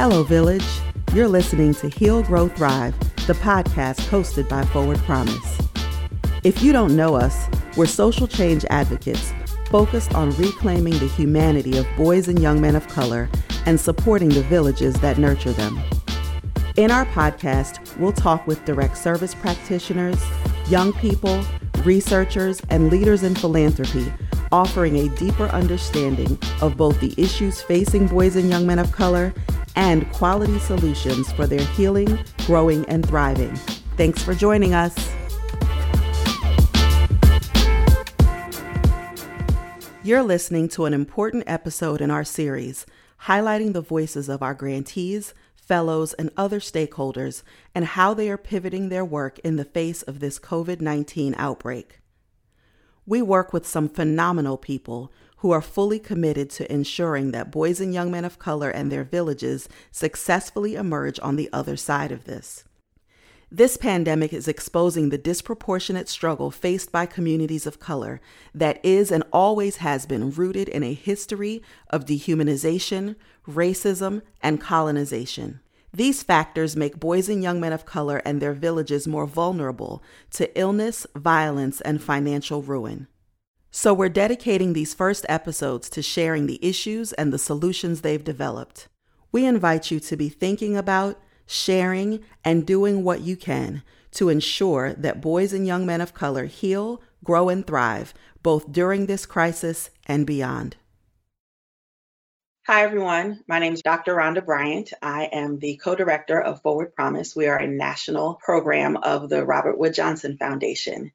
Hello, Village. You're listening to Heal, Grow, Thrive, the podcast hosted by Forward Promise. If you don't know us, we're social change advocates focused on reclaiming the humanity of boys and young men of color and supporting the villages that nurture them. In our podcast, we'll talk with direct service practitioners, young people, researchers, and leaders in philanthropy, offering a deeper understanding of both the issues facing boys and young men of color and quality solutions for their healing, growing, and thriving. Thanks for joining us. You're listening to an important episode in our series highlighting the voices of our grantees, fellows, and other stakeholders and how they are pivoting their work in the face of this COVID 19 outbreak. We work with some phenomenal people who are fully committed to ensuring that boys and young men of color and their villages successfully emerge on the other side of this. This pandemic is exposing the disproportionate struggle faced by communities of color that is and always has been rooted in a history of dehumanization, racism, and colonization. These factors make boys and young men of color and their villages more vulnerable to illness, violence, and financial ruin. So, we're dedicating these first episodes to sharing the issues and the solutions they've developed. We invite you to be thinking about, sharing, and doing what you can to ensure that boys and young men of color heal, grow, and thrive both during this crisis and beyond. Hi, everyone. My name is Dr. Rhonda Bryant. I am the co director of Forward Promise. We are a national program of the Robert Wood Johnson Foundation.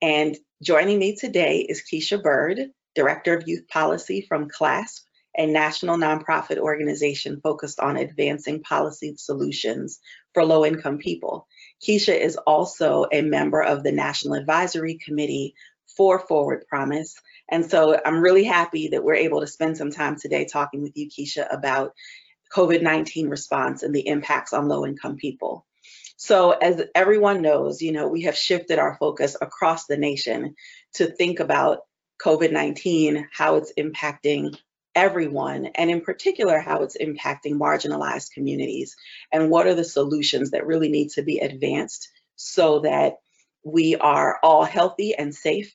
And joining me today is Kisha Bird, Director of Youth Policy from CLASP, a national nonprofit organization focused on advancing policy solutions for low income people. Kisha is also a member of the National Advisory Committee for Forward Promise. And so I'm really happy that we're able to spend some time today talking with you, Kisha, about COVID 19 response and the impacts on low income people. So, as everyone knows, you know, we have shifted our focus across the nation to think about COVID 19, how it's impacting everyone, and in particular, how it's impacting marginalized communities, and what are the solutions that really need to be advanced so that we are all healthy and safe,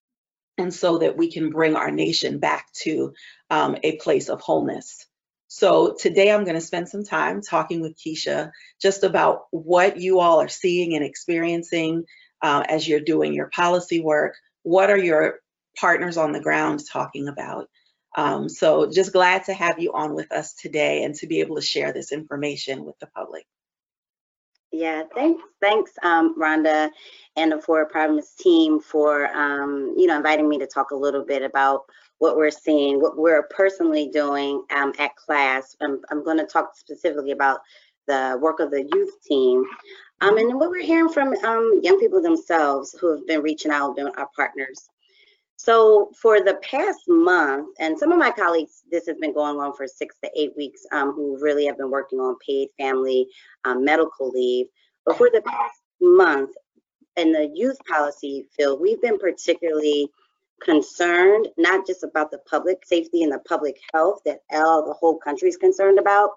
and so that we can bring our nation back to um, a place of wholeness. So today I'm going to spend some time talking with Keisha just about what you all are seeing and experiencing uh, as you're doing your policy work. What are your partners on the ground talking about? Um, so just glad to have you on with us today and to be able to share this information with the public. Yeah, thanks, thanks, um, Rhonda, and the Forward Promise team for um, you know inviting me to talk a little bit about what we're seeing, what we're personally doing um, at CLASP. I'm, I'm going to talk specifically about the work of the youth team. Um, and what we're hearing from um, young people themselves who have been reaching out, been our partners. So for the past month, and some of my colleagues, this has been going on for six to eight weeks, um, who really have been working on paid family um, medical leave. But for the past month, in the youth policy field, we've been particularly concerned not just about the public safety and the public health that all the whole country is concerned about,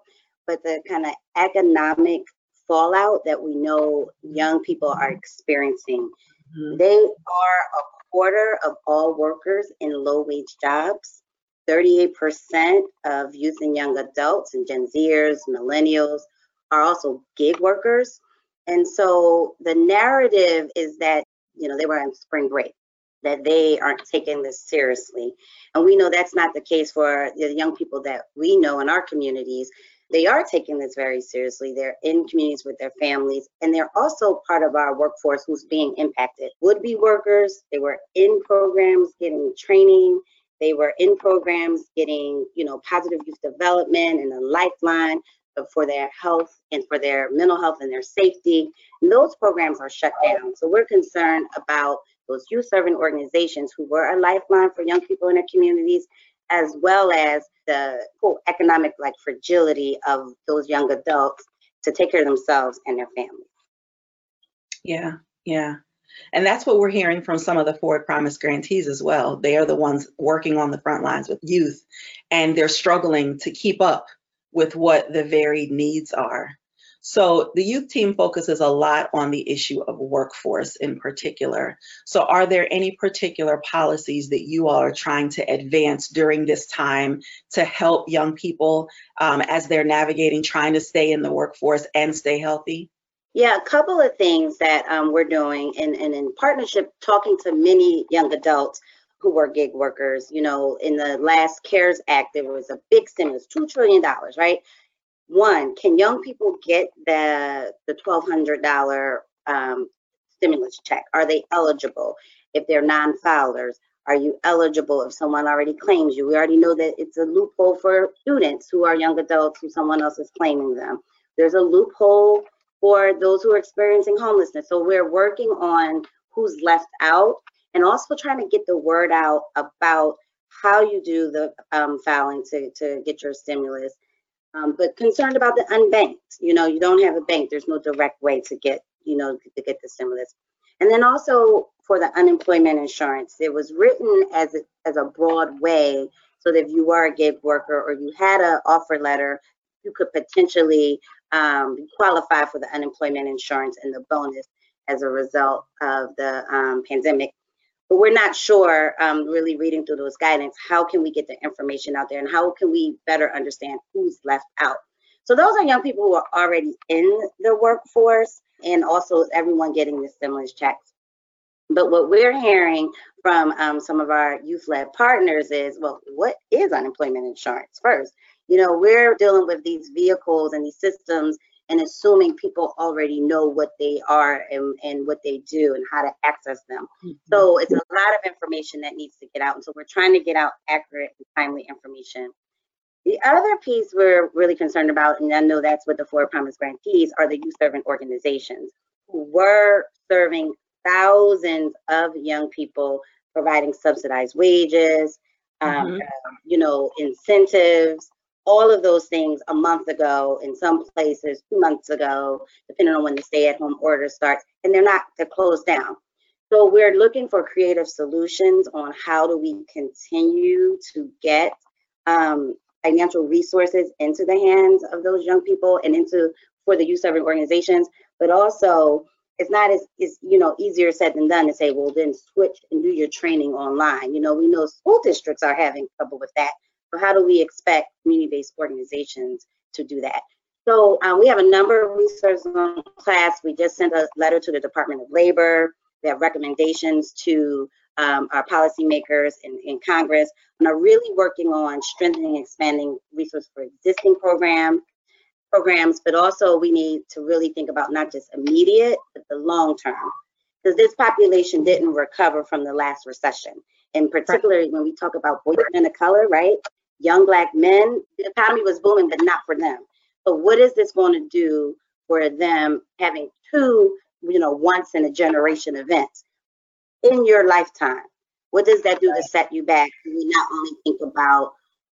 but the kind of economic fallout that we know young people are experiencing. Mm-hmm. They are a quarter of all workers in low wage jobs. 38% of youth and young adults and Gen Zers, millennials are also gig workers. And so the narrative is that, you know, they were on spring break that they aren't taking this seriously. And we know that's not the case for the young people that we know in our communities. They are taking this very seriously. They're in communities with their families, and they're also part of our workforce who's being impacted. Would be workers, they were in programs getting training, they were in programs getting, you know, positive youth development and a lifeline for their health and for their mental health and their safety. And those programs are shut down. So we're concerned about those youth serving organizations who were a lifeline for young people in their communities, as well as the economic like fragility of those young adults to take care of themselves and their families. Yeah, yeah. And that's what we're hearing from some of the Forward Promise grantees as well. They are the ones working on the front lines with youth, and they're struggling to keep up with what the varied needs are. So the youth team focuses a lot on the issue of workforce in particular. So are there any particular policies that you all are trying to advance during this time to help young people um, as they're navigating trying to stay in the workforce and stay healthy? Yeah, a couple of things that um, we're doing and, and in partnership, talking to many young adults who were gig workers. You know, in the last CARES Act, there was a big stimulus, $2 trillion, right? One, can young people get the the twelve hundred dollar um, stimulus check? Are they eligible? If they're non-filers, are you eligible if someone already claims you? We already know that it's a loophole for students who are young adults who someone else is claiming them. There's a loophole for those who are experiencing homelessness. So we're working on who's left out and also trying to get the word out about how you do the um, filing to, to get your stimulus um, but concerned about the unbanked. You know, you don't have a bank. There's no direct way to get, you know, to get the stimulus. And then also for the unemployment insurance, it was written as a, as a broad way so that if you were a gig worker or you had an offer letter, you could potentially um, qualify for the unemployment insurance and the bonus as a result of the um, pandemic but we're not sure um, really reading through those guidance how can we get the information out there and how can we better understand who's left out? So those are young people who are already in the workforce and also everyone getting the stimulus checks. But what we're hearing from um, some of our youth-led partners is well what is unemployment insurance first? You know we're dealing with these vehicles and these systems and assuming people already know what they are and, and what they do and how to access them. Mm-hmm. So it's a lot of information that needs to get out. And so we're trying to get out accurate and timely information. The other piece we're really concerned about, and I know that's what the Forward Promise grantees are the youth servant organizations who were serving thousands of young people, providing subsidized wages, um, mm-hmm. you know, incentives, all of those things a month ago in some places two months ago depending on when the stay at home order starts and they're not they're closed down. So we're looking for creative solutions on how do we continue to get um, financial resources into the hands of those young people and into for the youth serving organizations. But also it's not as is you know easier said than done to say well then switch and do your training online. You know we know school districts are having trouble with that so how do we expect community-based organizations to do that? So um, we have a number of resources on CLASP. We just sent a letter to the Department of Labor. We have recommendations to um, our policymakers in, in Congress and are really working on strengthening and expanding resources for existing program, programs, but also we need to really think about not just immediate, but the long term. Because this population didn't recover from the last recession. And particularly when we talk about women of color, right? Young black men, the economy was booming, but not for them. But what is this going to do for them having two, you know, once in a generation events in your lifetime? What does that do to set you back? We not only think about,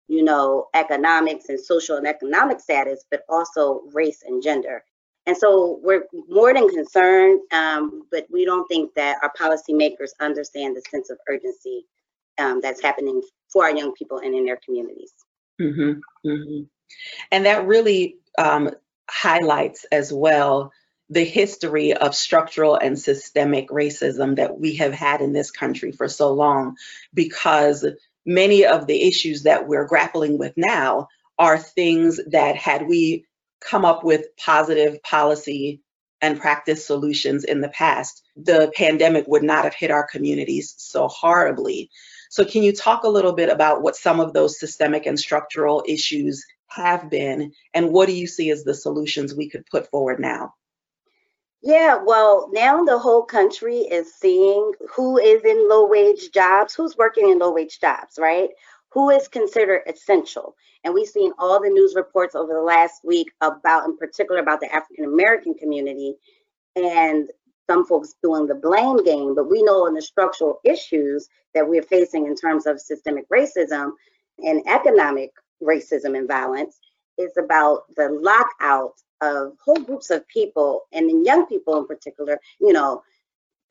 you know, economics and social and economic status, but also race and gender. And so we're more than concerned, um, but we don't think that our policymakers understand the sense of urgency um, that's happening for our young people and in their communities. Mm-hmm, mm-hmm. And that really um, highlights as well the history of structural and systemic racism that we have had in this country for so long, because many of the issues that we're grappling with now are things that had we come up with positive policy and practice solutions in the past, the pandemic would not have hit our communities so horribly. So can you talk a little bit about what some of those systemic and structural issues have been, and what do you see as the solutions we could put forward now? Yeah, well, now the whole country is seeing who is in low wage jobs, who's working in low wage jobs, right? Who is considered essential. And we've seen all the news reports over the last week about, in particular, about the African American community and some folks doing the blame game, but we know in the structural issues that we're facing in terms of systemic racism and economic racism and violence is about the lockout of whole groups of people and in young people in particular, you know,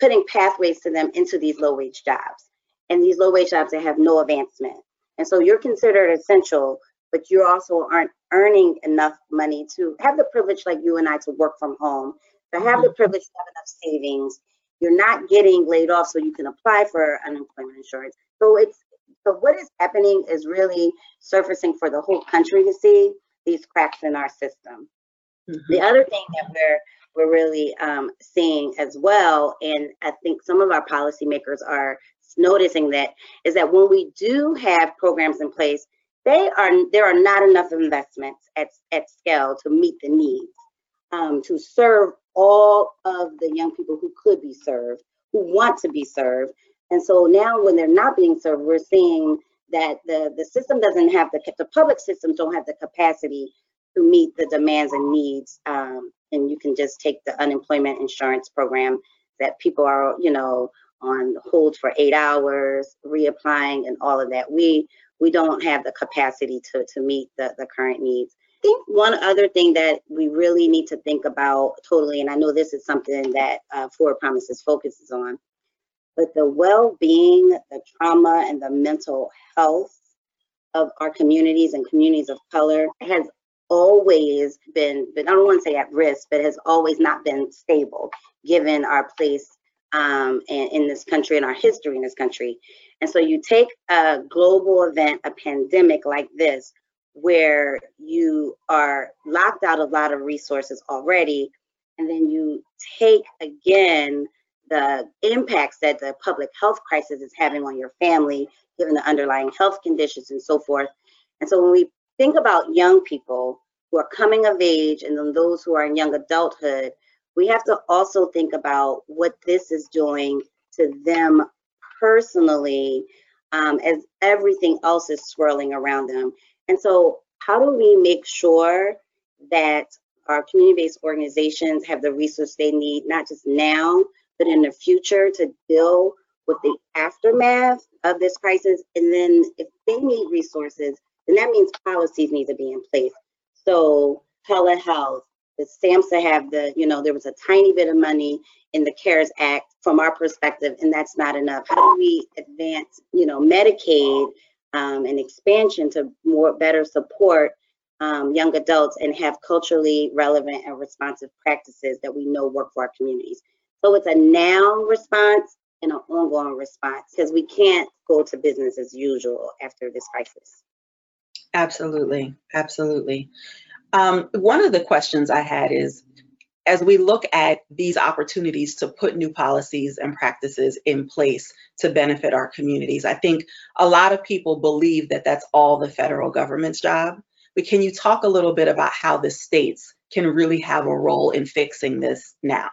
putting pathways to them into these low wage jobs. And these low wage jobs that have no advancement. And so you're considered essential, but you also aren't earning enough money to have the privilege like you and I to work from home, to have the privilege to have enough savings. You're not getting laid off so you can apply for unemployment insurance. So it's so what is happening is really surfacing for the whole country to see these cracks in our system. Mm-hmm. The other thing that we're we're really um, seeing as well, and I think some of our policymakers are noticing that, is that when we do have programs in place, they are there are not enough investments at, at scale to meet the needs um, to serve all of the young people who could be served, who want to be served. And so now when they're not being served, we're seeing that the, the system doesn't have the, the public systems don't have the capacity to meet the demands and needs. Um, and you can just take the unemployment insurance program that people are, you know, on hold for eight hours, reapplying and all of that. We we don't have the capacity to, to meet the, the current needs. I think one other thing that we really need to think about totally, and I know this is something that uh, Forward Promises focuses on, but the well-being, the trauma, and the mental health of our communities and communities of color has always been, but I don't want to say at risk, but has always not been stable given our place um, in, in this country and our history in this country. And so you take a global event, a pandemic like this, where you are locked out of a lot of resources already, and then you take again the impacts that the public health crisis is having on your family, given the underlying health conditions and so forth. And so when we think about young people who are coming of age and then those who are in young adulthood, we have to also think about what this is doing to them personally um, as everything else is swirling around them. And so, how do we make sure that our community-based organizations have the resources they need, not just now, but in the future to deal with the aftermath of this crisis? And then if they need resources, then that means policies need to be in place. So telehealth, the SAMHSA have the, you know, there was a tiny bit of money in the CARES Act from our perspective, and that's not enough. How do we advance, you know, Medicaid um, and expansion to more better support um, young adults and have culturally relevant and responsive practices that we know work for our communities? So it's a now response and an ongoing response because we can't go to business as usual after this crisis. Absolutely, absolutely. Um, one of the questions I had is as we look at these opportunities to put new policies and practices in place to benefit our communities, I think a lot of people believe that that's all the federal government's job. But can you talk a little bit about how the states can really have a role in fixing this now?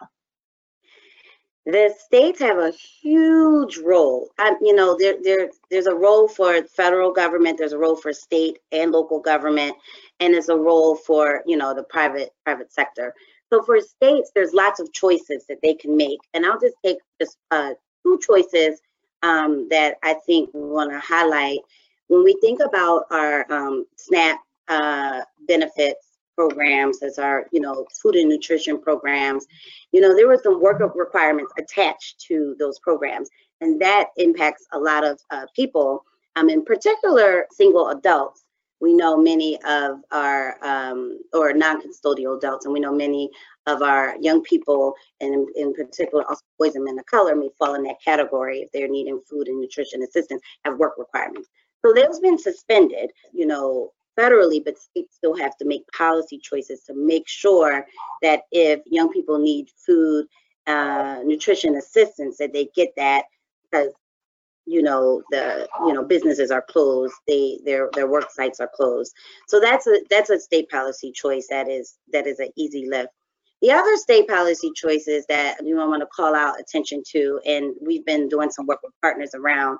the states have a huge role. I, you know, there, there, there's a role for federal government, there's a role for state and local government, and there's a role for, you know, the private private sector. So for states, there's lots of choices that they can make, and I'll just take just uh, two choices um, that I think we want to highlight. When we think about our um, SNAP uh, benefits programs, as our, you know, food and nutrition programs, you know, there were some work requirements attached to those programs, and that impacts a lot of uh, people, um, in particular, single adults. We know many of our, um, or non-custodial adults, and we know many of our young people, and in, particular, also boys and men of color, may fall in that category if they're needing food and nutrition assistance, have work requirements. So those been suspended, you know, federally, but states still have to make policy choices to make sure that if young people need food, uh, nutrition assistance, that they get that because you know the you know businesses are closed they their their work sites are closed so that's a that's a state policy choice that is that is an easy lift the other state policy choices that you want to call out attention to, and we've been doing some work with partners around,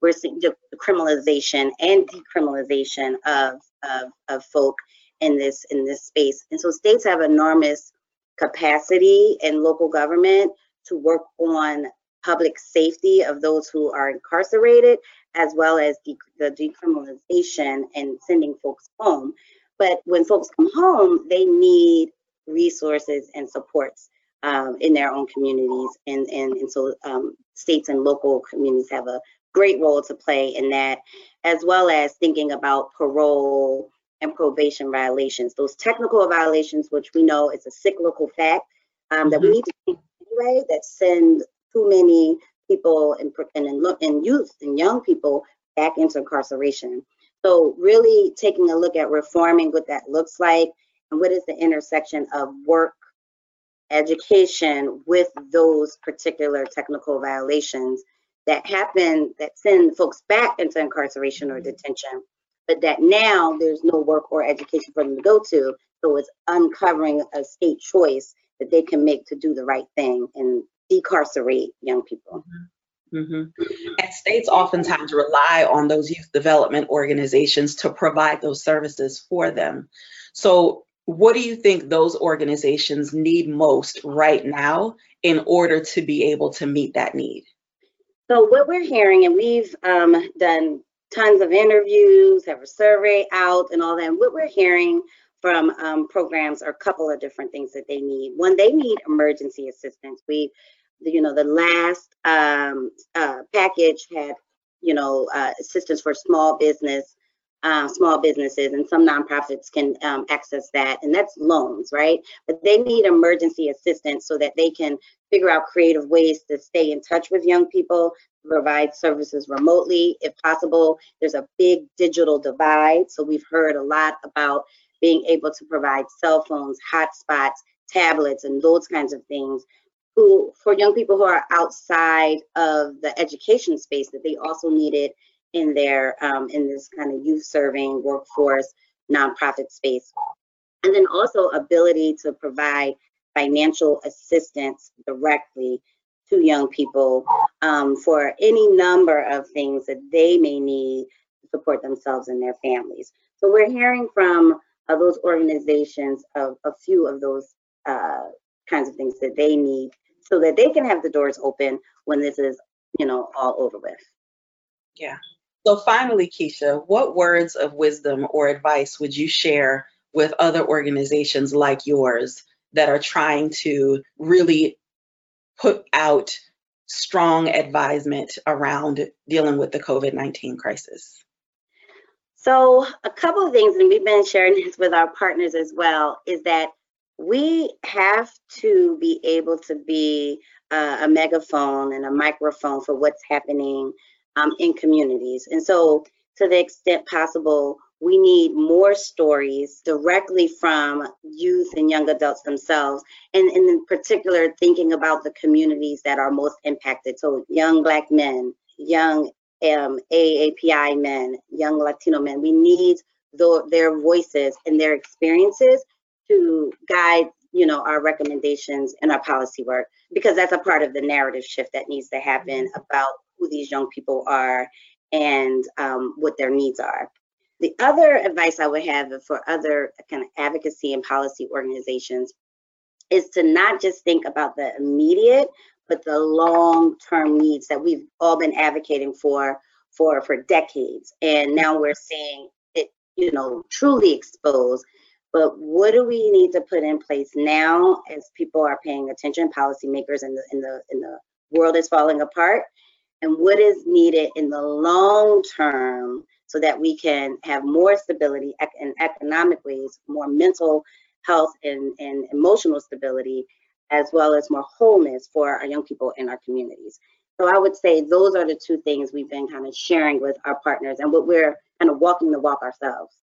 we're seeing the criminalization and decriminalization of, of, of folk in this in this space. And so states have enormous capacity in local government to work on public safety of those who are incarcerated, as well as de- the decriminalization and sending folks home. But when folks come home, they need resources and supports um, in their own communities. And, and, and so um, states and local communities have a great role to play in that, as well as thinking about parole and probation violations. Those technical violations, which we know is a cyclical fact um, mm-hmm. that we mm-hmm. need to anyway, that send too many people and, and, and youth and young people back into incarceration. So really taking a look at reforming what that looks like and what is the intersection of work, education with those particular technical violations that happen that send folks back into incarceration or detention, but that now there's no work or education for them to go to. So it's uncovering a state choice that they can make to do the right thing and decarcerate young people. Mm-hmm. Mm-hmm. And states oftentimes rely on those youth development organizations to provide those services for them. So, what do you think those organizations need most right now in order to be able to meet that need? So, what we're hearing, and we've um, done tons of interviews, have a survey out, and all that. And what we're hearing from um, programs are a couple of different things that they need. One, they need emergency assistance. We you know, the last um, uh, package had, you know, uh, assistance for small business, uh, small businesses, and some nonprofits can um, access that, and that's loans, right? But they need emergency assistance so that they can figure out creative ways to stay in touch with young people, provide services remotely if possible. There's a big digital divide, so we've heard a lot about being able to provide cell phones, hotspots, tablets, and those kinds of things who for young people who are outside of the education space that they also needed in their um, in this kind of youth serving workforce nonprofit space. And then also ability to provide financial assistance directly to young people um, for any number of things that they may need to support themselves and their families. So we're hearing from uh, those organizations of a few of those uh, kinds of things that they need so that they can have the doors open when this is, you know, all over with. Yeah. So finally, Kisha, what words of wisdom or advice would you share with other organizations like yours that are trying to really put out strong advisement around dealing with the COVID 19 crisis? So, a couple of things, and we've been sharing this with our partners as well, is that we have to be able to be uh, a megaphone and a microphone for what's happening um, in communities. And so, to the extent possible, we need more stories directly from youth and young adults themselves, and, and in particular, thinking about the communities that are most impacted. So, young Black men, young um, AAPI men, young Latino men. We need the, their voices and their experiences to guide you know our recommendations and our policy work because that's a part of the narrative shift that needs to happen mm-hmm. about who these young people are and um, what their needs are the other advice i would have for other kind of advocacy and policy organizations is to not just think about the immediate but the long term needs that we've all been advocating for for for decades. And now we're seeing it you know truly exposed. But what do we need to put in place now as people are paying attention, policymakers in the in the in the world is falling apart, and what is needed in the long term so that we can have more stability in economic ways, more mental health and, and emotional stability, as well as more wholeness for our young people in our communities. So I would say those are the two things we've been kind of sharing with our partners and what we're kind of walking the walk ourselves.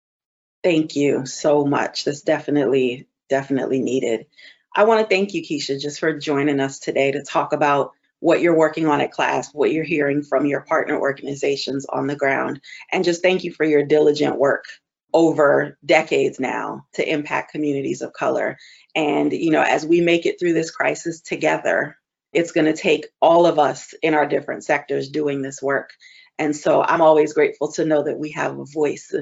Thank you so much. That's definitely, definitely needed. I want to thank you, Kisha, just for joining us today to talk about what you're working on at CLASP, what you're hearing from your partner organizations on the ground, and just thank you for your diligent work over decades now to impact communities of color. And, you know, as we make it through this crisis together, it's going to take all of us in our different sectors doing this work. And so I'm always grateful to know that we have a voice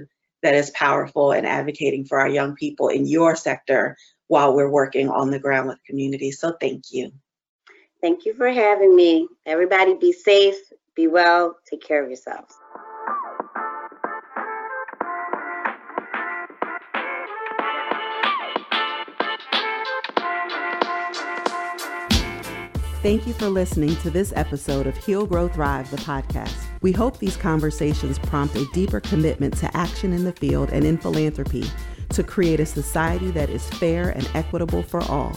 that is powerful and advocating for our young people in your sector while we're working on the ground with communities. So thank you. Thank you for having me. Everybody be safe, be well, take care of yourselves. Thank you for listening to this episode of Heal Grow Thrive, the podcast. We hope these conversations prompt a deeper commitment to action in the field and in philanthropy to create a society that is fair and equitable for all.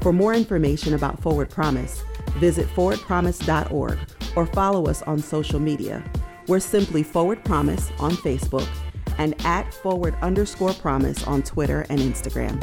For more information about Forward Promise, visit forwardpromise.org or follow us on social media. We're simply Forward Promise on Facebook and at forward underscore promise on Twitter and Instagram.